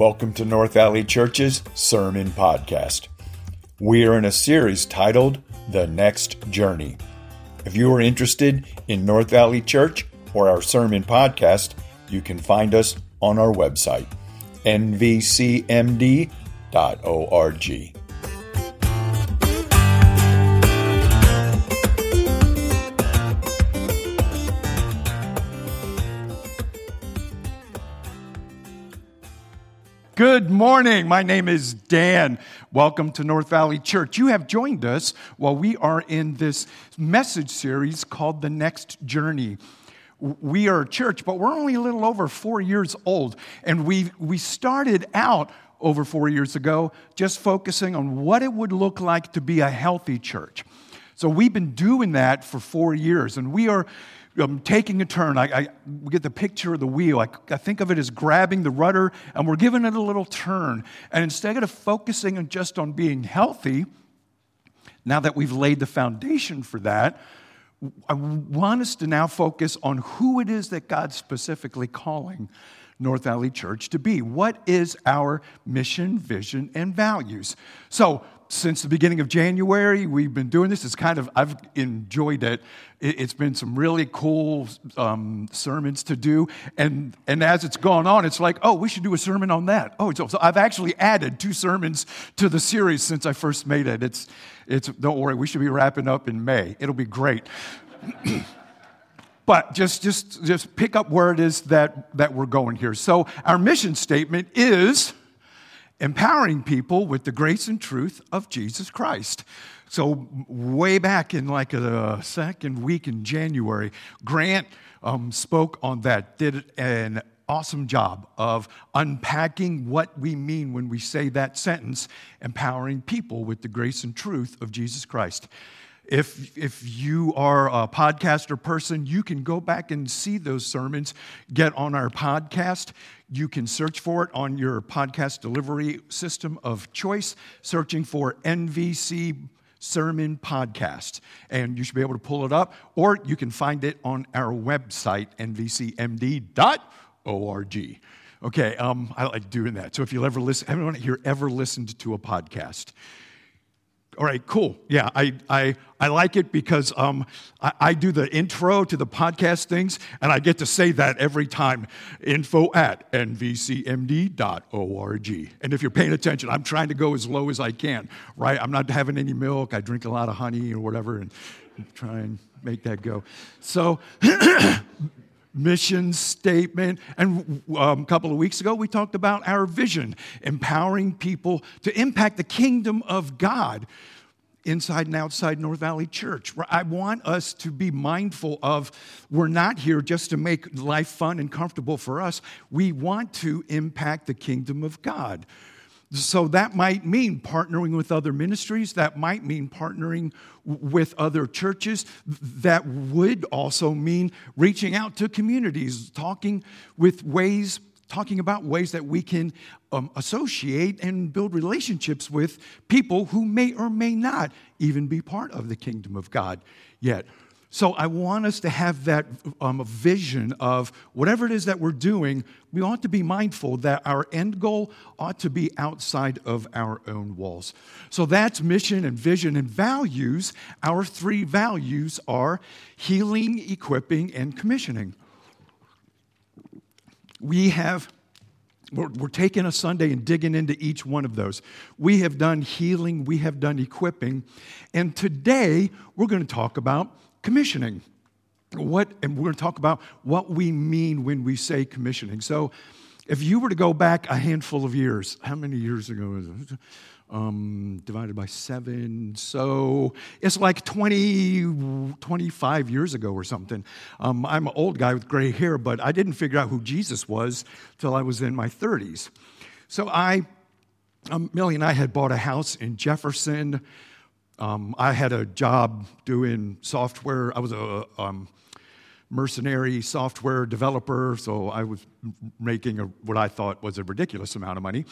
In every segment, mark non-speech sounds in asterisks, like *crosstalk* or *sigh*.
Welcome to North Valley Church's Sermon Podcast. We are in a series titled The Next Journey. If you are interested in North Valley Church or our sermon podcast, you can find us on our website, nvcmd.org. Good morning. My name is Dan. Welcome to North Valley Church. You have joined us while we are in this message series called The Next Journey. We are a church, but we're only a little over four years old. And we, we started out over four years ago just focusing on what it would look like to be a healthy church. So we've been doing that for four years, and we are um, taking a turn. I, I get the picture of the wheel. I, I, think of it as grabbing the rudder and we're giving it a little turn. And instead of focusing just on being healthy, now that we've laid the foundation for that, I want us to now focus on who it is that God's specifically calling North Valley Church to be. What is our mission, vision, and values? So, since the beginning of January, we've been doing this. It's kind of, I've enjoyed it. It's been some really cool um, sermons to do. And, and as it's gone on, it's like, oh, we should do a sermon on that. Oh, so, so I've actually added two sermons to the series since I first made it. It's, it's, don't worry, we should be wrapping up in May. It'll be great. *clears throat* but just, just, just pick up where it is that, that we're going here. So, our mission statement is empowering people with the grace and truth of Jesus Christ. So, way back in like a second week in January, Grant um, spoke on that, did an awesome job of unpacking what we mean when we say that sentence empowering people with the grace and truth of Jesus Christ. If, if you are a podcaster person, you can go back and see those sermons, get on our podcast. You can search for it on your podcast delivery system of choice, searching for NVC Sermon Podcast. And you should be able to pull it up, or you can find it on our website, nvcmd.org. Okay, um, I like doing that. So if you ever listen, anyone here ever listened to a podcast? All right, cool. Yeah, I, I, I like it because um, I, I, do the intro to the podcast things, and I get to say that every time. Info at nvcmd.org. And if you're paying attention, I'm trying to go as low as I can, right? I'm not having any milk. I drink a lot of honey or whatever and try and make that go. So, *clears throat* mission statement. And um, a couple of weeks ago, we talked about our vision, empowering people to impact the kingdom of God inside and outside North Valley Church. I want us to be mindful of we're not here just to make life fun and comfortable for us. We want to impact the kingdom of God. So that might mean partnering with other ministries, that might mean partnering with other churches, that would also mean reaching out to communities, talking with ways talking about ways that we can um, associate and build relationships with people who may or may not even be part of the kingdom of God yet. So I want us to have that um, vision of whatever it is that we're doing, we ought to be mindful that our end goal ought to be outside of our own walls. So that's mission and vision and values. Our three values are healing, equipping, and commissioning. We have we're, we're, taking a Sunday and digging into each one of those. We have done healing, we have done equipping, and today we're going to talk about commissioning. What, and we're going to talk about what we mean when we say commissioning. So, if you were to go back a handful of years, how many years ago is it? Um, divided by seven. So it's like 20, 25 years ago or something. Um, I'm an old guy with gray hair, but I didn't figure out who Jesus was till I was in my 30s. So I, um, Millie and I had bought a house in Jefferson. Um, I had a job doing software. I was a um, mercenary software developer, so I was making a, what I thought was a ridiculous amount of money,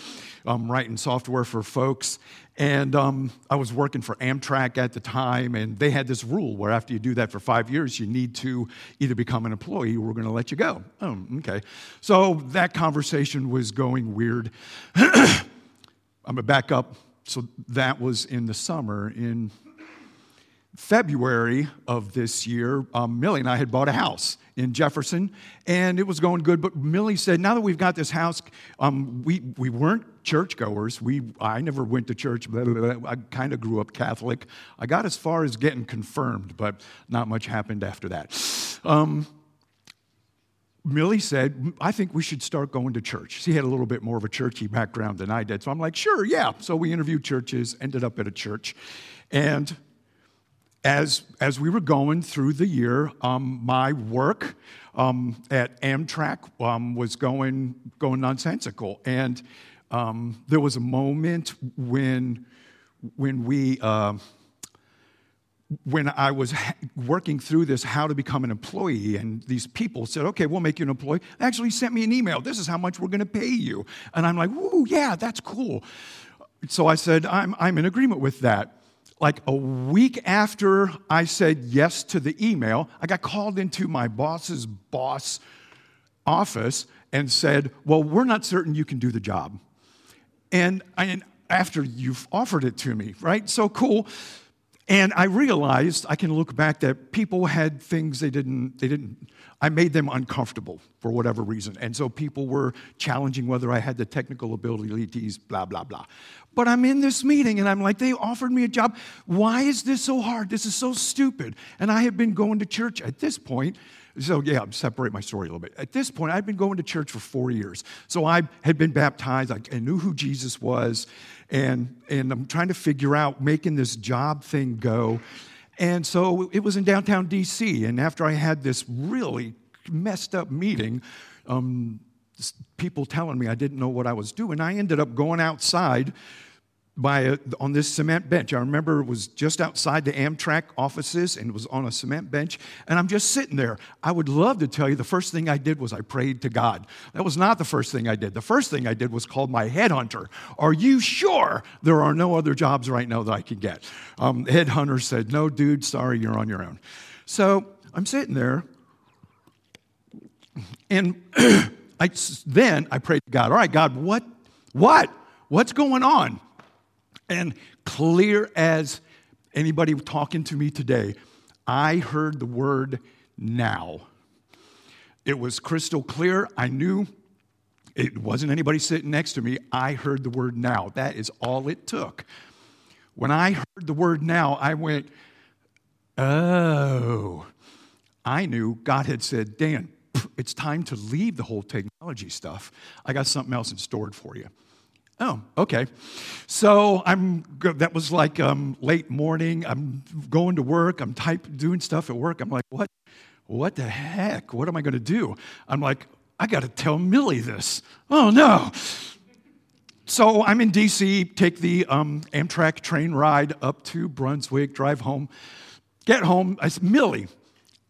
um, writing software for folks. And um, I was working for Amtrak at the time, and they had this rule where after you do that for five years, you need to either become an employee or we're going to let you go. Oh, okay. So that conversation was going weird. *coughs* I'm going to back up. So that was in the summer in February of this year, um, Millie and I had bought a house in Jefferson, and it was going good. But Millie said, "Now that we've got this house, um, we we weren't churchgoers. We I never went to church. Blah, blah, blah. I kind of grew up Catholic. I got as far as getting confirmed, but not much happened after that." Um, Millie said, I think we should start going to church. She had a little bit more of a churchy background than I did. So I'm like, sure, yeah. So we interviewed churches, ended up at a church. And as, as we were going through the year, um, my work um, at Amtrak um, was going, going nonsensical. And um, there was a moment when, when we, uh, when I was working through this, how to become an employee, and these people said, okay, we'll make you an employee, actually sent me an email. This is how much we're going to pay you. And I'm like, woo, yeah, that's cool. So I said, I'm, I'm in agreement with that like a week after I said yes to the email, I got called into my boss's boss office and said, Well, we're not certain you can do the job. And, and after you've offered it to me, right? So cool. And I realized I can look back that people had things they didn't, they didn't, I made them uncomfortable for whatever reason. And so people were challenging whether I had the technical abilities, blah, blah, blah. But I'm in this meeting and I'm like, they offered me a job. Why is this so hard? This is so stupid. And I had been going to church at this point. So, yeah, I'm separate my story a little bit. At this point, I'd been going to church for four years. So I had been baptized. I knew who Jesus was and, and I'm trying to figure out making this job thing go. And so it was in downtown DC. And after I had this really messed up meeting, um, people telling me I didn't know what I was doing, I ended up going outside by a, on this cement bench. I remember it was just outside the Amtrak offices and it was on a cement bench, and I'm just sitting there. I would love to tell you the first thing I did was I prayed to God. That was not the first thing I did. The first thing I did was called my headhunter. Are you sure there are no other jobs right now that I can get? Um, headhunter said, No, dude, sorry, you're on your own. So I'm sitting there, and *clears throat* I, then I prayed to God, All right, God, what? What? What's going on? And clear as anybody talking to me today, I heard the word now. It was crystal clear. I knew it wasn't anybody sitting next to me. I heard the word now. That is all it took. When I heard the word now, I went, oh. I knew God had said, Dan, it's time to leave the whole technology stuff. I got something else in store for you. Oh, okay. So I'm that was like um, late morning. I'm going to work. I'm type doing stuff at work. I'm like, what? What the heck? What am I going to do? I'm like, I got to tell Millie this. Oh no. So I'm in DC. Take the um, Amtrak train ride up to Brunswick. Drive home. Get home. I said, Millie,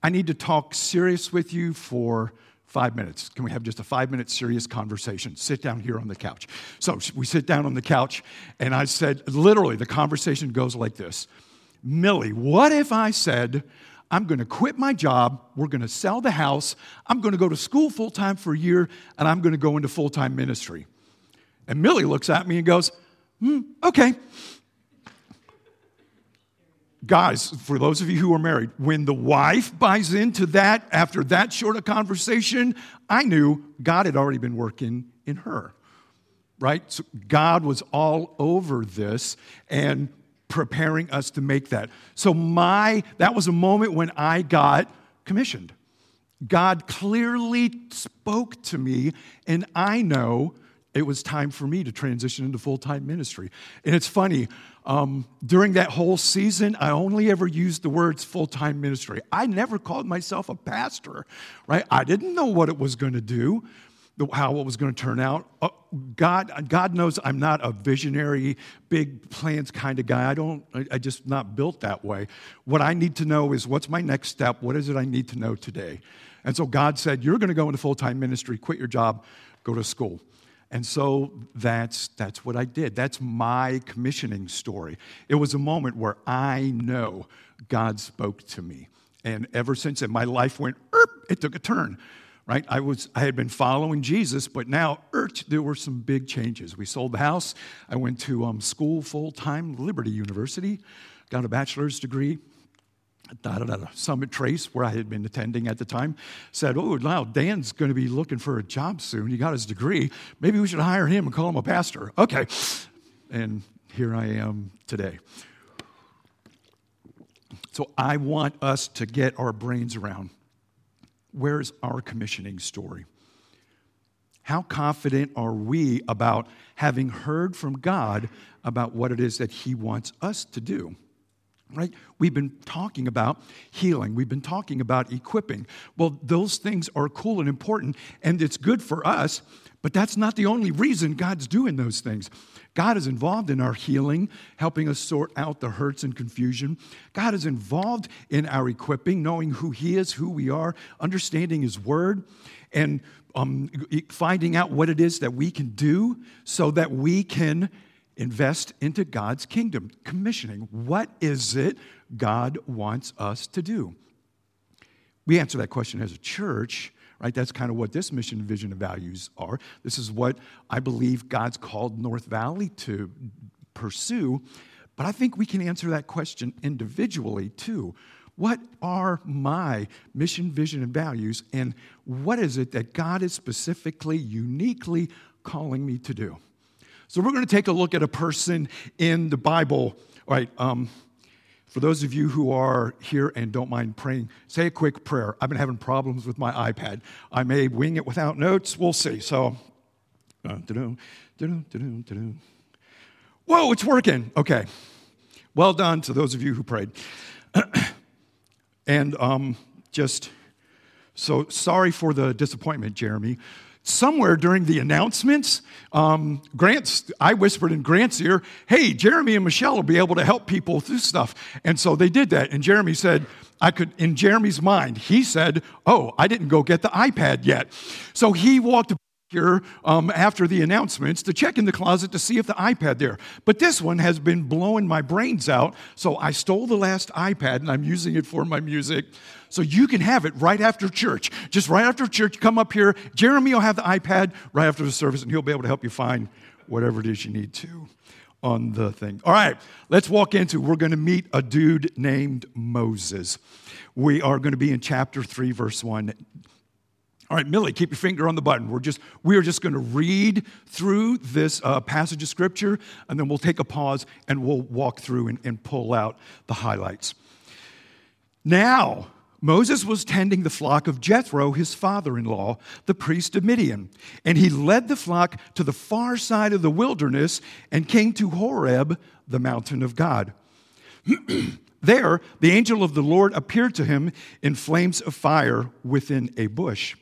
I need to talk serious with you for five minutes. Can we have just a five minute serious conversation? Sit down here on the couch. So we sit down on the couch, and I said, literally, the conversation goes like this Millie, what if I said, I'm going to quit my job, we're going to sell the house, I'm going to go to school full time for a year, and I'm going to go into full time ministry? And Millie looks at me and goes, hmm, okay guys, for those of you who are married, when the wife buys into that after that short a conversation, I knew God had already been working in her. Right? So God was all over this and preparing us to make that. So my that was a moment when I got commissioned. God clearly spoke to me and I know it was time for me to transition into full-time ministry. And it's funny, um, during that whole season, I only ever used the words full time ministry. I never called myself a pastor, right? I didn't know what it was going to do. how it was going to turn out. Uh, God, God knows I'm not a visionary, big plans kind of guy. I don't, I, I just not built that way. What I need to know is what's my next step? What is it I need to know today? And so God said, You're going to go into full time ministry, quit your job, go to school. And so that's, that's what I did. That's my commissioning story. It was a moment where I know God spoke to me. And ever since then, my life went, it took a turn right? I, was, I had been following Jesus, but now er, there were some big changes. We sold the house. I went to um, school full time, Liberty University, got a bachelor's degree. Da, da, da, Summit Trace, where I had been attending at the time, said, Oh, now Dan's going to be looking for a job soon. He got his degree. Maybe we should hire him and call him a pastor. Okay. And here I am today. So I want us to get our brains around where's our commissioning story? How confident are we about having heard from God about what it is that He wants us to do? Right? We've been talking about healing. We've been talking about equipping. Well, those things are cool and important, and it's good for us, but that's not the only reason God's doing those things. God is involved in our healing, helping us sort out the hurts and confusion. God is involved in our equipping, knowing who He is, who we are, understanding His Word, and um, finding out what it is that we can do so that we can invest into God's kingdom. Commissioning. What is it God wants us to do? We answer that question as a church right? That's kind of what this mission, vision, and values are. This is what I believe God's called North Valley to pursue. But I think we can answer that question individually too. What are my mission, vision, and values? And what is it that God is specifically, uniquely calling me to do? So, we're going to take a look at a person in the Bible. All right, um, for those of you who are here and don't mind praying, say a quick prayer. I've been having problems with my iPad. I may wing it without notes. We'll see. So, uh, whoa, it's working. Okay. Well done to those of you who prayed. *clears throat* and um, just so sorry for the disappointment, Jeremy somewhere during the announcements, um, Grant's, I whispered in Grant's ear, hey, Jeremy and Michelle will be able to help people through stuff. And so they did that. And Jeremy said, I could, in Jeremy's mind, he said, oh, I didn't go get the iPad yet. So he walked here um, after the announcements to check in the closet to see if the iPad there. But this one has been blowing my brains out, so I stole the last iPad and I'm using it for my music. So you can have it right after church. Just right after church, come up here. Jeremy will have the iPad right after the service, and he'll be able to help you find whatever it is you need to on the thing. All right, let's walk into. We're going to meet a dude named Moses. We are going to be in chapter 3, verse 1. All right, Millie, keep your finger on the button. We're just we are just going to read through this uh, passage of scripture, and then we'll take a pause and we'll walk through and, and pull out the highlights. Now, Moses was tending the flock of Jethro, his father in law, the priest of Midian, and he led the flock to the far side of the wilderness and came to Horeb, the mountain of God. *clears throat* there, the angel of the Lord appeared to him in flames of fire within a bush.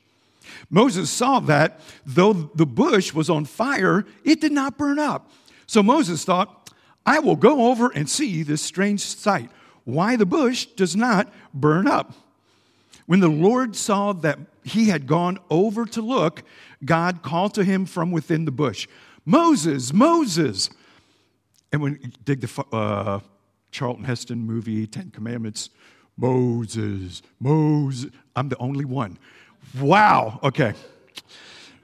Moses saw that though the bush was on fire, it did not burn up. So Moses thought, I will go over and see this strange sight, why the bush does not burn up. When the Lord saw that he had gone over to look, God called to him from within the bush, Moses, Moses. And when you dig the uh, Charlton Heston movie, Ten Commandments, Moses, Moses. I'm the only one. Wow. Okay.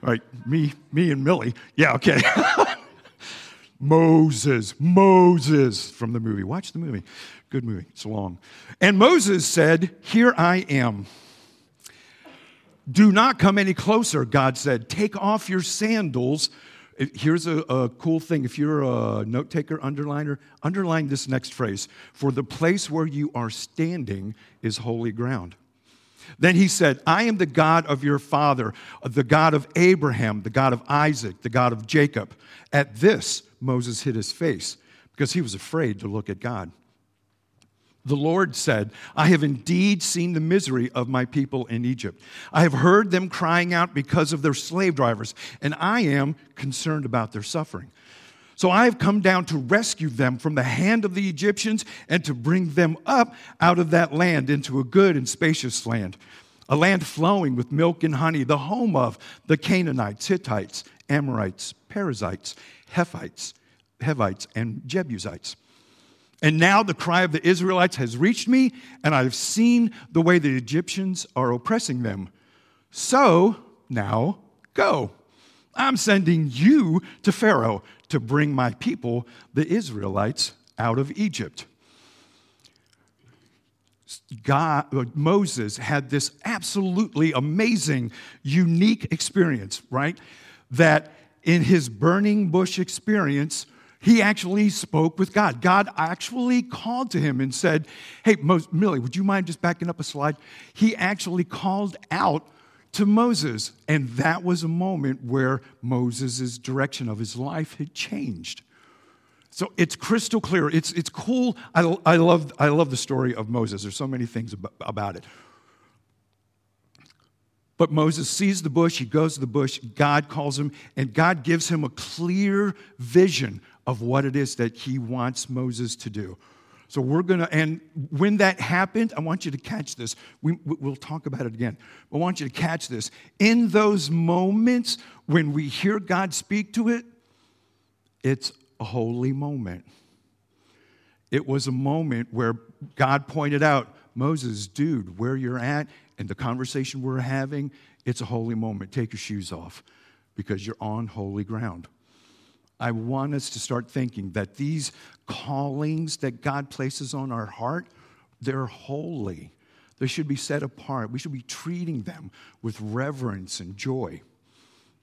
All right. Me, me and Millie. Yeah. Okay. *laughs* Moses, Moses from the movie. Watch the movie. Good movie. It's long. And Moses said, Here I am. Do not come any closer, God said. Take off your sandals. Uh, here's a, a, cool thing. If you're a note taker, underliner, underline this next phrase. For the place where you are standing is holy ground. Then he said, I am the God of your father, the God of Abraham, the God of Isaac, the God of Jacob. At this, Moses hid his face because he was afraid to look at God. The Lord said, I have indeed seen the misery of my people in Egypt. I have heard them crying out because of their slave drivers, and I am concerned about their suffering. So I have come down to rescue them from the hand of the Egyptians and to bring them up out of that land into a good and spacious land, a land flowing with milk and honey, the home of the Canaanites, Hittites, Amorites, Perizzites, Hephites, Hevites, and Jebusites. And now the cry of the Israelites has reached me, and I've seen the way the Egyptians are oppressing them. So now go. I'm sending you to Pharaoh to bring my people, the Israelites, out of Egypt. God, uh, Moses had this absolutely amazing, unique experience, right? That in his burning bush experience, he actually spoke with God. God actually called to him and said, Hey, Mo- Millie, would you mind just backing up a slide? He actually called out to Moses. And that was a moment where Moses' direction of his life had changed. So it's crystal clear. It's, it's cool. I, I, love, I love the story of Moses. There's so many things about, about it. But Moses sees the bush, he goes to the bush, God calls him, and God gives him a clear vision of what it is that he wants Moses to do. So we're going to, and when that happened, I want you to catch this. We, we'll talk about it again. I want you to catch this. In those moments when we hear God speak to it, it's a holy moment. It was a moment where God pointed out, Moses, dude, where you're at and the conversation we're having, it's a holy moment. Take your shoes off because you're on holy ground. I want us to start thinking that these callings that God places on our heart, they're holy. They should be set apart. We should be treating them with reverence and joy.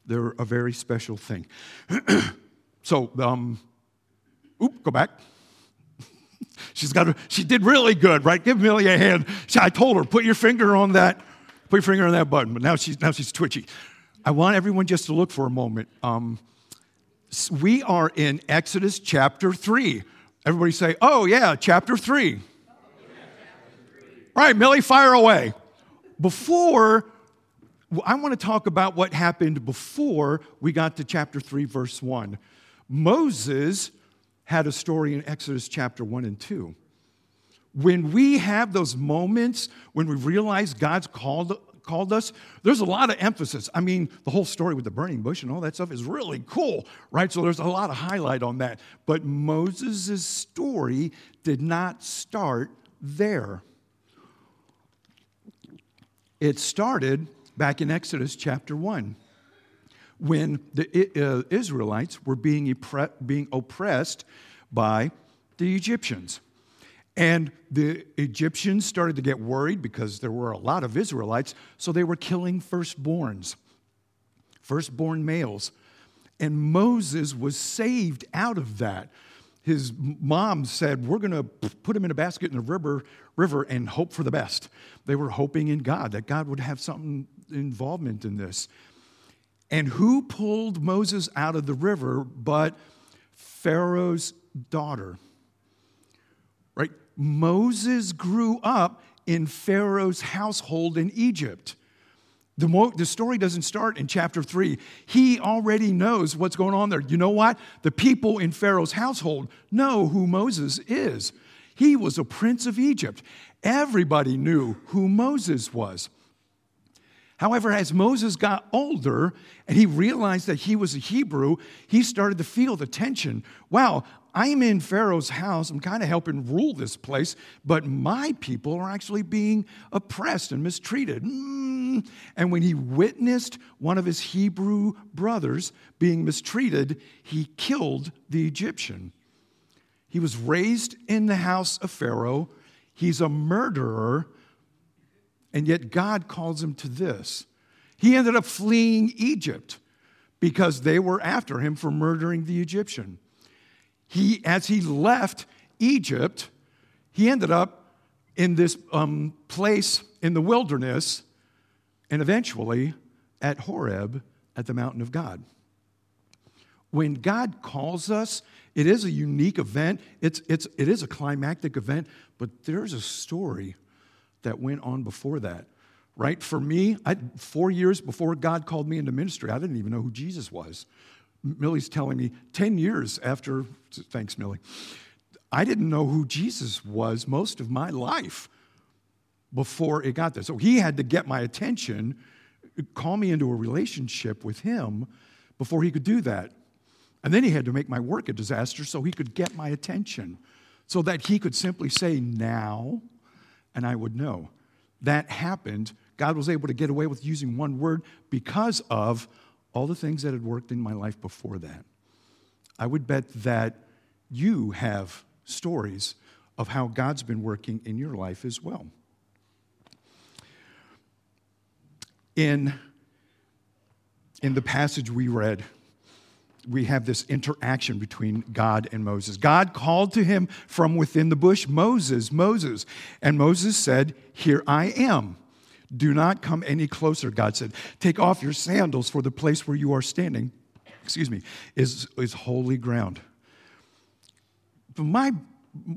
They're a very special thing. *clears throat* so, um, oop, go back. *laughs* She's got. A, she did really good, right? Give Millie a hand. I told her, put your finger on that, put your finger on that button. But now she's now she's twitchy. I want everyone just to look for a moment. Um, we are in Exodus chapter 3. Everybody say, oh, yeah, chapter 3. All right, Millie, fire away. Before, I want to talk about what happened before we got to chapter 3, verse 1. Moses had a story in Exodus chapter 1 and 2. When we have those moments when we realize God's called called us, there's a lot of emphasis. I mean, the whole story with the burning bush and all that stuff is really cool, right? So there's a lot of highlight on that. But Moses' story did not start there. It started back in Exodus chapter 1 when the uh, Israelites were being, being oppressed by the Egyptians. And the Egyptians started to get worried because there were a lot of Israelites, so they were killing firstborns, firstborn males. And Moses was saved out of that. His mom said, We're going to put him in a basket in the river, river and hope for the best. They were hoping in God that God would have some involvement in this. And who pulled Moses out of the river but Pharaoh's daughter? Moses grew up in Pharaoh's household in Egypt. The, mo- the story doesn't start in chapter three. He already knows what's going on there. You know what? The people in Pharaoh's household know who Moses is. He was a prince of Egypt. Everybody knew who Moses was. However, as Moses got older and he realized that he was a Hebrew, he started to feel the tension. Wow, I'm in Pharaoh's house. I'm kind of helping rule this place, but my people are actually being oppressed and mistreated. Mm. And when he witnessed one of his Hebrew brothers being mistreated, he killed the Egyptian. He was raised in the house of Pharaoh. He's a murderer, and yet God calls him to this. He ended up fleeing Egypt because they were after him for murdering the Egyptian he, as he left Egypt, he ended up in this um, place in the wilderness and eventually at Horeb at the mountain of God. When God calls us, it is a unique event. It's, it's, it is a climactic event, but there's a story that went on before that, right? For me, I, four years before God called me into ministry, I didn't even know who Jesus was. Millie's telling me 10 years after, thanks, Millie, I didn't know who Jesus was most of my life before it got there. So he had to get my attention, call me into a relationship with him before he could do that. And then he had to make my work a disaster so he could get my attention, so that he could simply say, now, and I would know. That happened. God was able to get away with using one word because of all the things that had worked in my life before that. I would bet that you have stories of how God's been working in your life as well. In, in the passage we read, we have this interaction between God and Moses. God called to him from within the bush, Moses, Moses. And Moses said, Here I am. Do not come any closer, God said. Take off your sandals, for the place where you are standing, excuse me, is, is holy ground. But my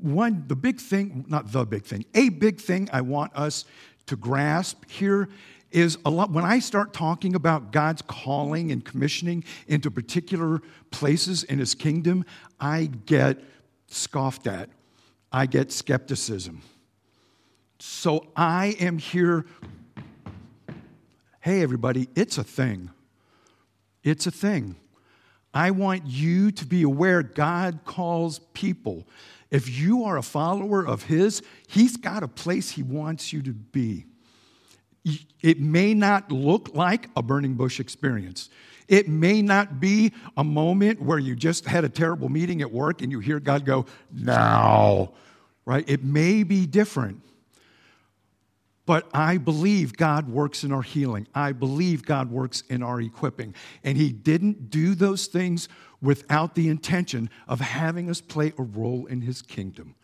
one, the big thing, not the big thing, a big thing I want us to grasp here is a lot when I start talking about God's calling and commissioning into particular places in his kingdom, I get scoffed at. I get skepticism. So I am here. Hey, everybody, it's a thing. It's a thing. I want you to be aware God calls people. If you are a follower of His, He's got a place He wants you to be. It may not look like a burning bush experience. It may not be a moment where you just had a terrible meeting at work and you hear God go, now, right? It may be different. But I believe God works in our healing. I believe God works in our equipping. And He didn't do those things without the intention of having us play a role in His kingdom.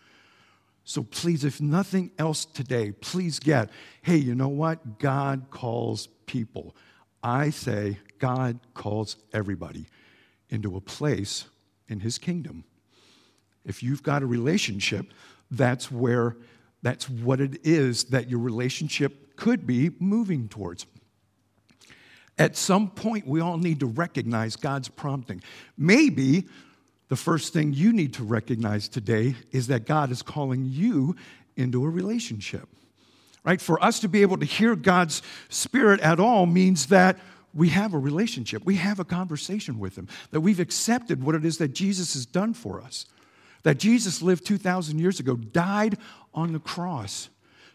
So please, if nothing else today, please get hey, you know what? God calls people. I say God calls everybody into a place in his kingdom. If you've got a relationship, that's where, that's what it is that your relationship could be moving towards. At some point, we all need to recognize God's prompting. Maybe the first thing you need to recognize today is that God is calling you into a relationship. Right? For us to be able to hear God's spirit at all means that we have a relationship. We have a conversation with him. That we've accepted what it is that Jesus has done for us. That Jesus lived 2,000 years ago, died on the cross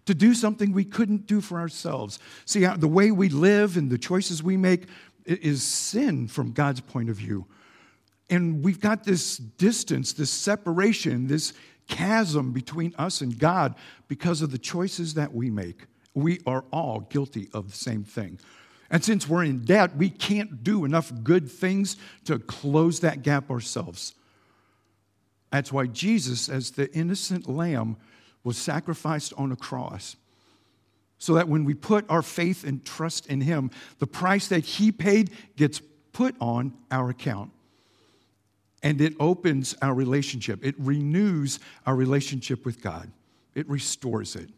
to do something we couldn't do for ourselves. See, uh, the way we live and the choices we make is sin from God's point of view. And we've got this distance, this separation, this chasm between us and God because of the choices that we make. We are all guilty of the same thing. And since we're in debt, we can't do enough good things to close that gap ourselves. That's why Jesus, as the innocent lamb, was sacrificed on a cross. So that when we put our faith and trust in Him, the price that He paid gets put on our account and it opens our relationship. It renews our relationship with God, it restores it.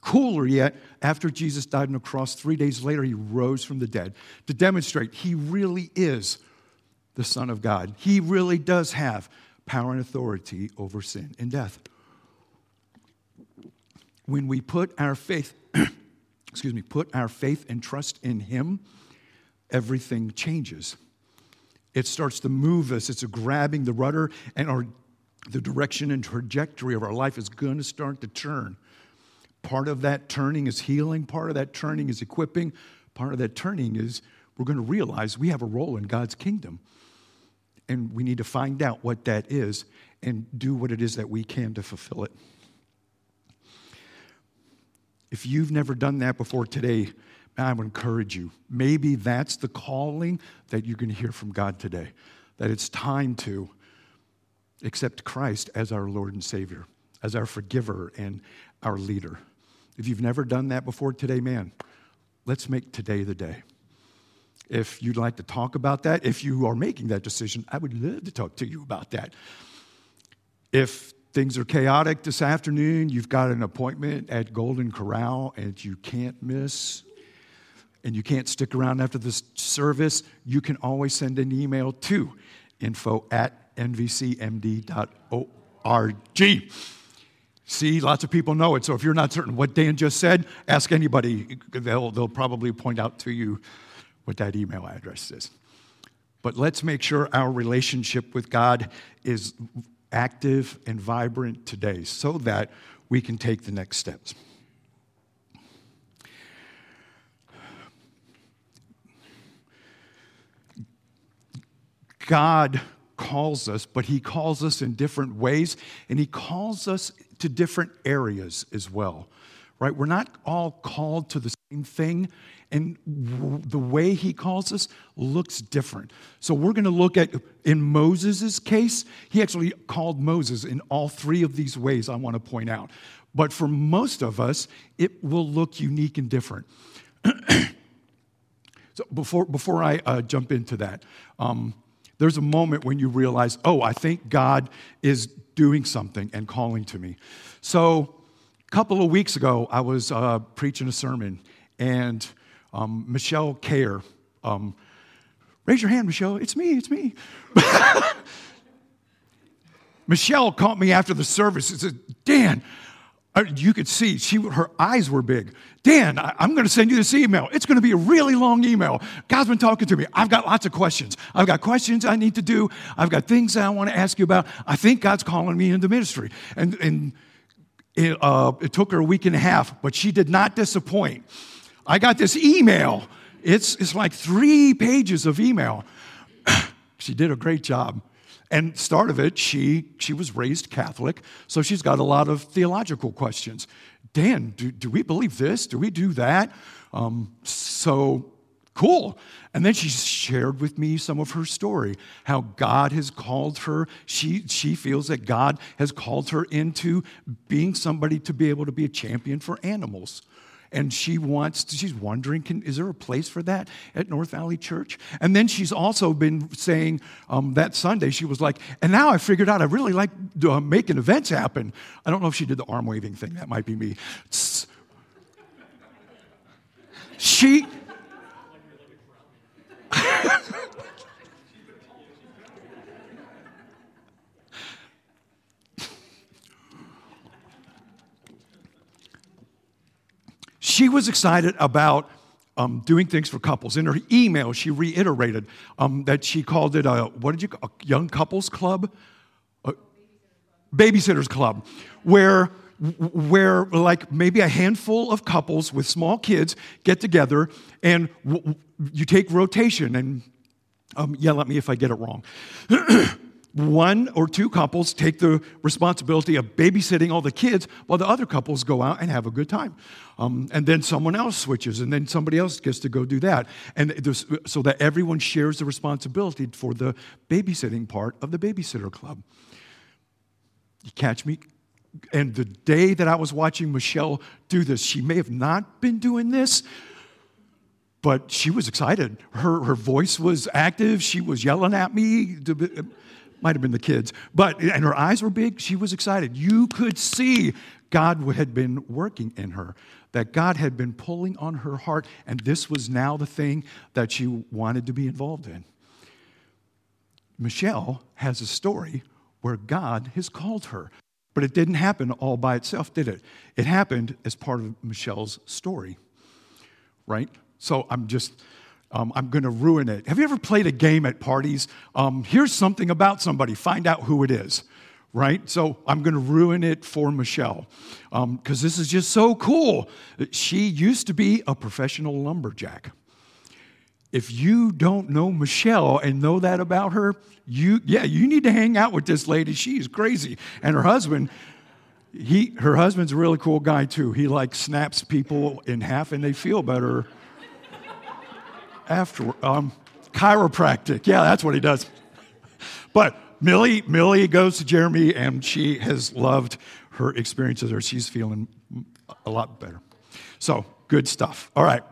Cooler yet, after Jesus died on the cross, three days later, he rose from the dead to demonstrate he really is the Son of God. He really does have power and authority over sin and death. When we put our faith, *clears throat* excuse me, put our faith and trust in him, everything changes. It starts to move us. It's grabbing the rudder, and our, the direction and trajectory of our life is going to start to turn. Part of that turning is healing, part of that turning is equipping, part of that turning is we're going to realize we have a role in God's kingdom. And we need to find out what that is and do what it is that we can to fulfill it. If you've never done that before today, I would encourage you. Maybe that's the calling that you're going to hear from God today. That it's time to accept Christ as our Lord and Savior, as our forgiver and our leader. If you've never done that before today, man, let's make today the day. If you'd like to talk about that, if you are making that decision, I would love to talk to you about that. If things are chaotic this afternoon, you've got an appointment at Golden Corral and you can't miss, and you can't stick around after this service, you can always send an email to info at nvcmd.org. See, lots of people know it. So if you're not certain what Dan just said, ask anybody. They'll, they'll probably point out to you what that email address is. But let's make sure our relationship with God is active and vibrant today so that we can take the next steps. God calls us, but He calls us in different ways, and He calls us to different areas as well, right? We're not all called to the same thing, and the way He calls us looks different. So we're going to look at, in Moses' case, he actually called Moses in all three of these ways I want to point out. But for most of us, it will look unique and different. *clears throat* so before, before I uh, jump into that, um, there's a moment when you realize, oh, I think God is doing something and calling to me. So, a couple of weeks ago, I was uh, preaching a sermon, and um, Michelle Care, um, raise your hand, Michelle. It's me, it's me. *laughs* Michelle caught me after the service and said, Dan, uh, you could see she, her eyes were big. Dan, I, am going to send you this email. It's going to be a really long email. God's been talking to me. I've got lots of questions. I've got questions I need to do. I've got things I want to ask you about. I think God's calling me into ministry. And, and it, uh, it took her a week and a half, but she did not disappoint. I got this email. It's, it's like three pages of email. *clears throat* she did a great job. And start of it, she, she was raised Catholic, so she's got a lot of theological questions. Dan, do, do we believe this? Do we do that? Um, so cool. And then she shared with me some of her story, how God has called her. She, she feels that God has called her into being somebody to be able to be a champion for animals and she wants to, she's wondering can, is there a place for that at north valley church? And then she's also been saying um, that sunday she was like and now i figured out i really like uh, making events happen. I don't know if she did the arm waving thing. That might be me. She she was excited about um, doing things for couples. In her email, she reiterated um, that she called it a, what did you, a young couples club? A babysitters club, where where like maybe a handful of couples with small kids get together and w- you take rotation and um, yell at me if I get it wrong. *clears throat* one or two couples take the responsibility of babysitting all the kids while the other couples go out and have a good time. Um, and then someone else switches, and then somebody else gets to go do that. And so that everyone shares the responsibility for the babysitting part of the babysitter club. You catch me? And the day that I was watching Michelle do this, she may have not been doing this, but she was excited. Her, her voice was active. She was yelling at me. Might have been the kids. But, and her eyes were big. She was excited. You could see God had been working in her, that God had been pulling on her heart, and this was now the thing that she wanted to be involved in. Michelle has a story where God has called her. But it didn't happen all by itself, did it? It happened as part of Michelle's story, right? So I'm just um, I'm going to ruin it. Have you ever played a game at parties? Um, here's something about somebody, find out who it is, right? So I'm going to ruin it for Michelle because um, this is just so cool. She used to be a professional lumberjack. If you don't know Michelle and know that about her, you yeah, you need to hang out with this lady. She's crazy. And her husband, he her husband's a really cool guy too. He like snaps people in half and they feel better after um, chiropractic. Yeah, that's what he does. But Millie, Millie goes to Jeremy, and she has loved her experiences, or she's feeling a lot better. So good stuff. All right.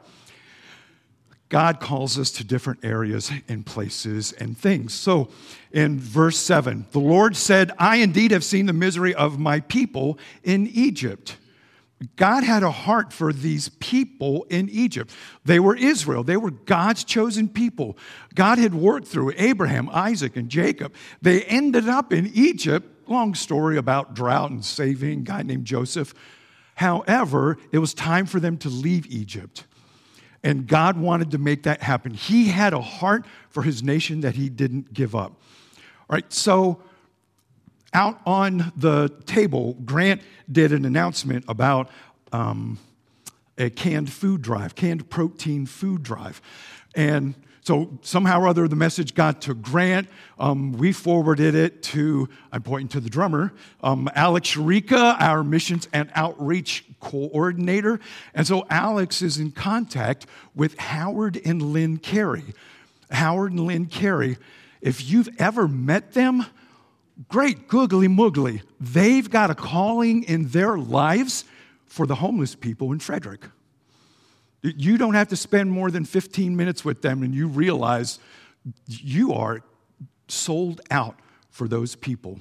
God calls us to different areas and places and things. So in verse 7, the Lord said, I indeed have seen the misery of my people in Egypt. God had a heart for these people in Egypt. They were Israel. They were God's chosen people. God had worked through Abraham, Isaac, and Jacob. They ended up in Egypt. Long story about drought and saving, a guy named Joseph. However, it was time for them to leave Egypt. And God wanted to make that happen. He had a heart for his nation that he didn't give up. All right, so out on the table, Grant did an announcement about um, a canned food drive, canned protein food drive. And so somehow or other, the message got to Grant. Um, we forwarded it to, I'm pointing to the drummer, um, Alex Sharika, our missions and outreach coordinator. And so Alex is in contact with Howard and Lynn Carey. Howard and Lynn Carey, if you've ever met them, great googly moogly. They've got a calling in their lives for the homeless people in Frederick. You don't have to spend more than 15 minutes with them and you realize you are sold out for those people.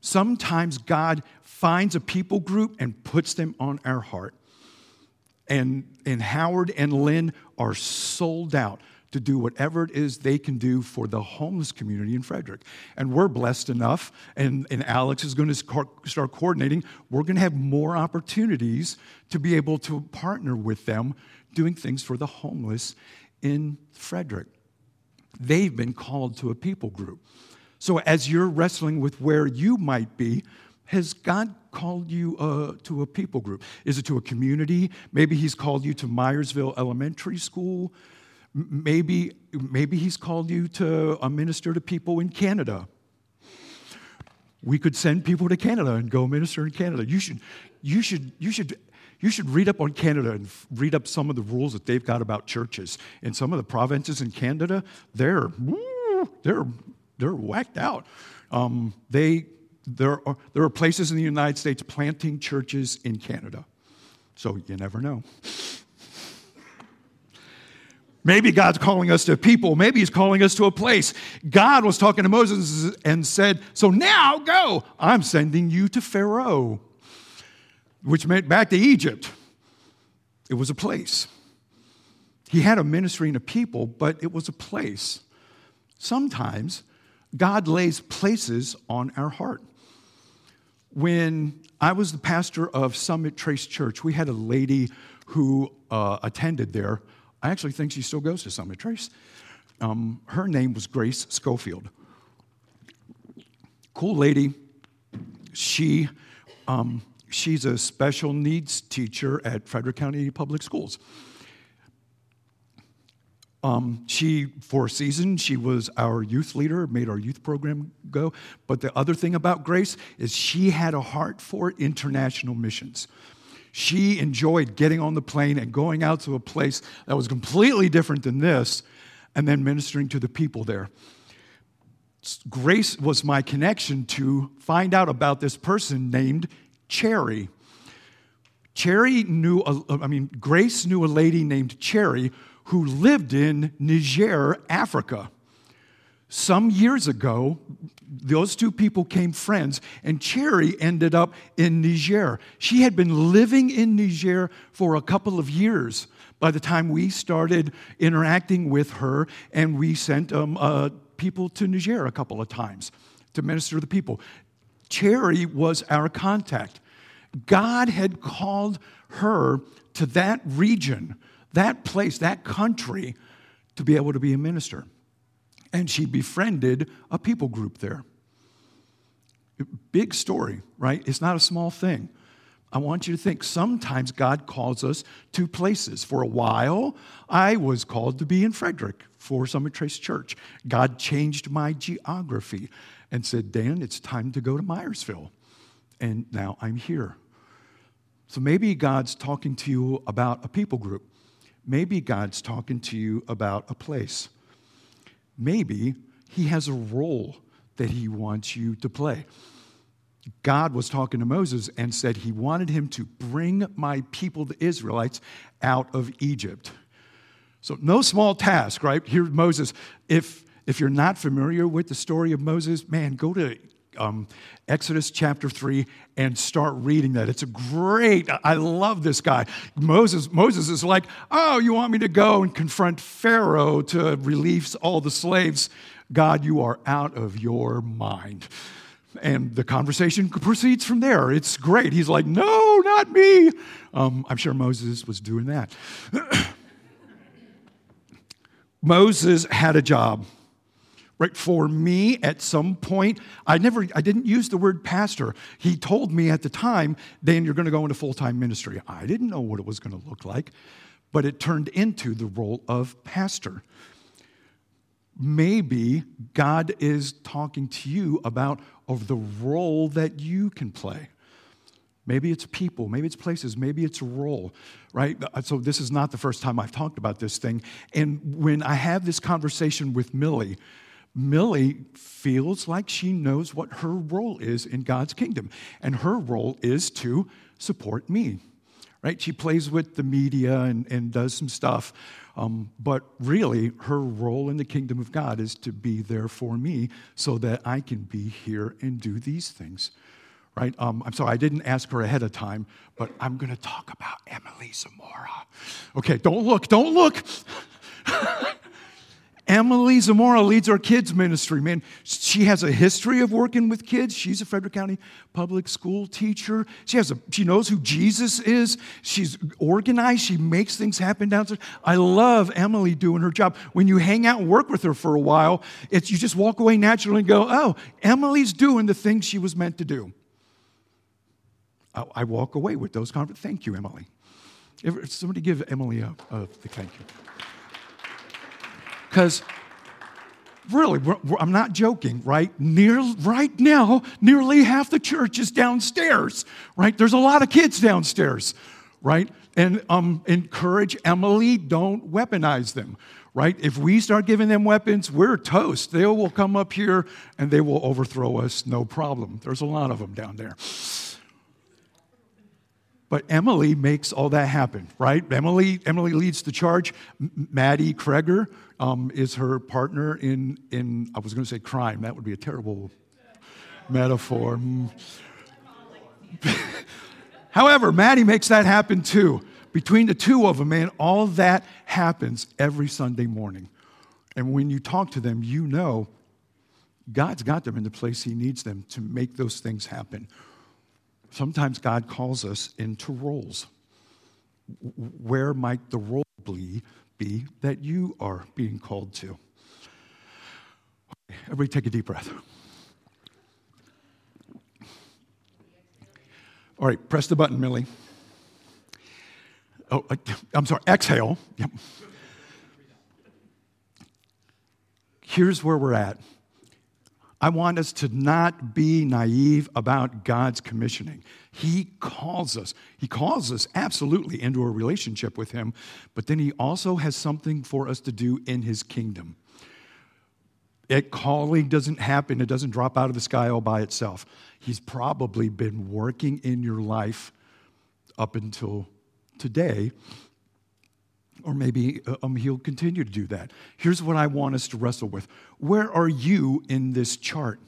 Sometimes God finds a people group and puts them on our heart. And, and Howard and Lynn are sold out to do whatever it is they can do for the homeless community in Frederick. And we're blessed enough, and, and Alex is going to start coordinating. We're going to have more opportunities to be able to partner with them doing things for the homeless in Frederick. They've been called to a people group. So as you're wrestling with where you might be, has God called you uh, to a people group? Is it to a community? Maybe He's called you to Myersville Elementary School. Maybe, maybe he's called you to a minister to people in Canada. We could send people to Canada and go minister in Canada. You should, you should, you should, you should read up on Canada and read up some of the rules that they've got about churches. In some of the provinces in Canada, they're, they're, they're whacked out. Um, they, there, are, there are places in the United States planting churches in Canada. So you never know. Maybe God's calling us to a people. Maybe He's calling us to a place. God was talking to Moses and said, So now go. I'm sending you to Pharaoh, which meant back to Egypt. It was a place. He had a ministry and a people, but it was a place. Sometimes God lays places on our heart. When I was the pastor of Summit Trace Church, we had a lady who uh, attended there I actually think she still goes to Summit Trace. Um, her name was Grace Schofield. Cool lady. She, um, she's a special needs teacher at Frederick County Public Schools. Um, she, for a season, she was our youth leader, made our youth program go. But the other thing about Grace is she had a heart for international missions. She enjoyed getting on the plane and going out to a place that was completely different than this and then ministering to the people there. Grace was my connection to find out about this person named Cherry. Cherry knew, a, I mean, Grace knew a lady named Cherry who lived in Niger, Africa. Some years ago, those two people came friends, and Cherry ended up in Niger. She had been living in Niger for a couple of years by the time we started interacting with her, and we sent um, uh, people to Niger a couple of times to minister to the people. Cherry was our contact. God had called her to that region, that place, that country, to be able to be a minister. And she befriended a people group there. Big story, right? It's not a small thing. I want you to think sometimes God calls us to places. For a while, I was called to be in Frederick for Summit Trace Church. God changed my geography and said, Dan, it's time to go to Myersville. And now I'm here. So maybe God's talking to you about a people group. Maybe God's talking to you about a place. Maybe He has a role that he wants you to play. God was talking to Moses and said he wanted him to bring my people, the Israelites, out of Egypt. So, no small task, right? Here, Moses. If, if you're not familiar with the story of Moses, man, go to um, Exodus chapter 3 and start reading that. It's a great, I love this guy. Moses, Moses is like, oh, you want me to go and confront Pharaoh to release all the slaves? God, you are out of your mind. And the conversation proceeds from there. It's great. He's like, no, not me. Um, I'm sure Moses was doing that. *clears throat* Moses had a job. Right? For me, at some point, I never, I didn't use the word pastor. He told me at the time, Dan, you're going to go into full time ministry. I didn't know what it was going to look like, but it turned into the role of pastor. Maybe God is talking to you about of the role that you can play. Maybe it's people, maybe it's places, maybe it's a role, right? Uh, so, this is not the first time I've talked about this thing. And when I have this conversation with Millie, Millie feels like she knows what her role is in God's kingdom. And her role is to support me, right? She plays with the media and, and does some stuff. Um, but really, her role in the kingdom of God is to be there for me so that I can be here and do these things. Right? Um, I'm sorry, I didn't ask her ahead of time, but I'm going to talk about Emily Zamora. Okay, don't look, don't look. *laughs* Emily Zamora leads our kids ministry, man. She has a history of working with kids. She's a Frederick County public school teacher. She has a she knows who Jesus is. She's organized. She makes things happen downstairs. I love Emily doing her job. When you hang out and work with her for a while, it's you just walk away naturally and go, "Oh, Emily's doing the things she was meant to do." I, I walk away with those conversations. Thank you, Emily. If, somebody give Emily a, a thank you. Because really, we're, we're, I'm not joking, right? Near, right now, nearly half the church is downstairs, right? There's a lot of kids downstairs, right? And um, encourage Emily, don't weaponize them, right? If we start giving them weapons, we're toast. They will come up here and they will overthrow us, no problem. There's a lot of them down there. But Emily makes all that happen, right? Emily, Emily leads the charge. Maddie Kreger um, is her partner in, in, I was going to say crime. That would be a terrible metaphor. Mm. *laughs* However, Maddie makes that happen too. Between the two of them, man, all that happens every Sunday morning. And when you talk to them, you know God's got them in the place He needs them to make those things happen. Sometimes God calls us into roles. Where might the role be, that you are being called to? Everybody take a deep breath. All right, press the button, Millie. Oh, I'm sorry, exhale. Yep. Here's where we're at. I want us to not be naive about God's commissioning. He calls us. He calls us absolutely into a relationship with Him, but then He also has something for us to do in His kingdom. That calling doesn't happen, it doesn't drop out of the sky all by itself. He's probably been working in your life up until today or maybe uh, um, he'll continue to do that. Here's what I want us to wrestle with Where are you in this chart?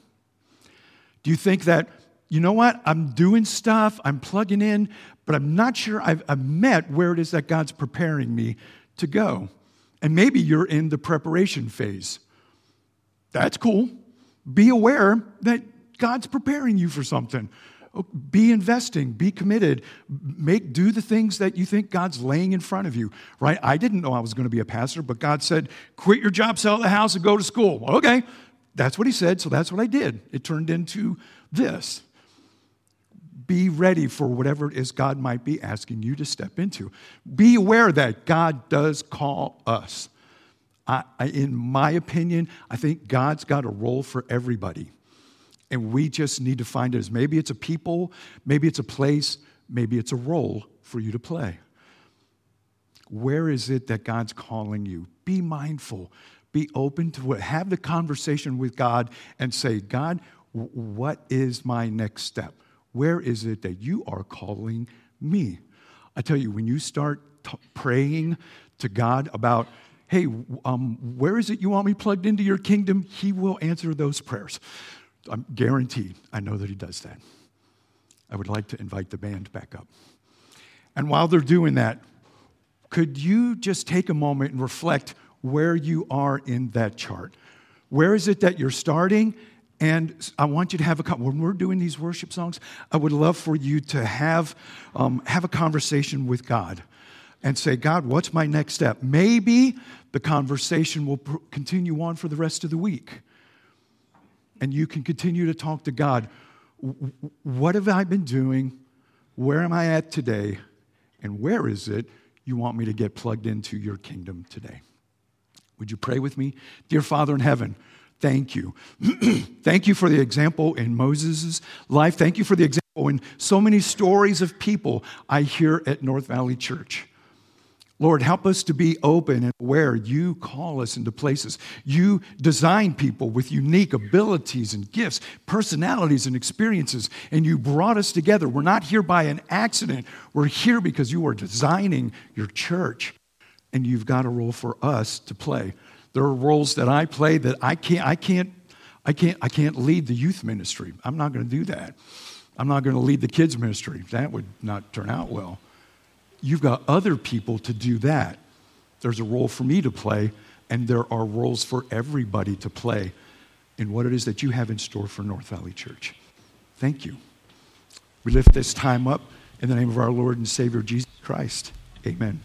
Do you think that, you know what, I'm doing stuff, I'm plugging in, but I'm not sure I've, I've met where it is that God's preparing me to go? And maybe you're in the preparation phase. That's cool. Be aware that God's preparing you for something. Be investing, be committed, make do the things that you think God's laying in front of you, right? I didn't know I was going to be a pastor, but God said, "Quit your job, sell the house and go to school." Okay. That's what he said, so that's what I did. It turned into this. Be ready for whatever it is God might be asking you to step into. Be aware that God does call us. I, I, in my opinion, I think God's got a role for everybody. And we just need to find it maybe it's a people, maybe it's a place, maybe it's a role for you to play. Where is it that God's calling you? Be mindful, be open to it. Have the conversation with God and say, God, what is my next step? Where is it that you are calling me? I tell you, when you start t- praying to God about, hey, um, where is it you want me plugged into your kingdom? He will answer those prayers. I'm guaranteed. I know that He does that. I would like to invite the band back up. And while they're doing that, could you just take a moment and reflect where you are in that chart? Where is it that you're starting? And I want you to have a when we're doing these worship songs, I would love for you to have um, have a conversation with God and say, God, what's my next step? Maybe the conversation will pr- continue on for the rest of the week, and you can continue to talk to God. What have I been doing? Where am I at today? And where is it you want me to get plugged into your kingdom today? Would you pray with me? Dear Father in heaven, thank you. *clears throat* thank you for the example in Moses' life. Thank you for the example in so many stories of people I hear at North Valley Church. Lord, help us to be open and aware. You call us into places. You design people with unique abilities and gifts, personalities and experiences, and you brought us together. We're not here by an accident. We're here because you are designing your church, and you've got a role for us to play. There are roles that I play that I can't, I can't, I can't, I can't lead the youth ministry. I'm not going to do that. I'm not going to lead the kids ministry. That would not turn out well you've got other people to do that. There's a role for me to play, and there are roles for everybody to play in what it is that you have in store for North Valley Church. Thank you. We lift this time up in the name of our Lord and Savior Jesus Christ. Amen.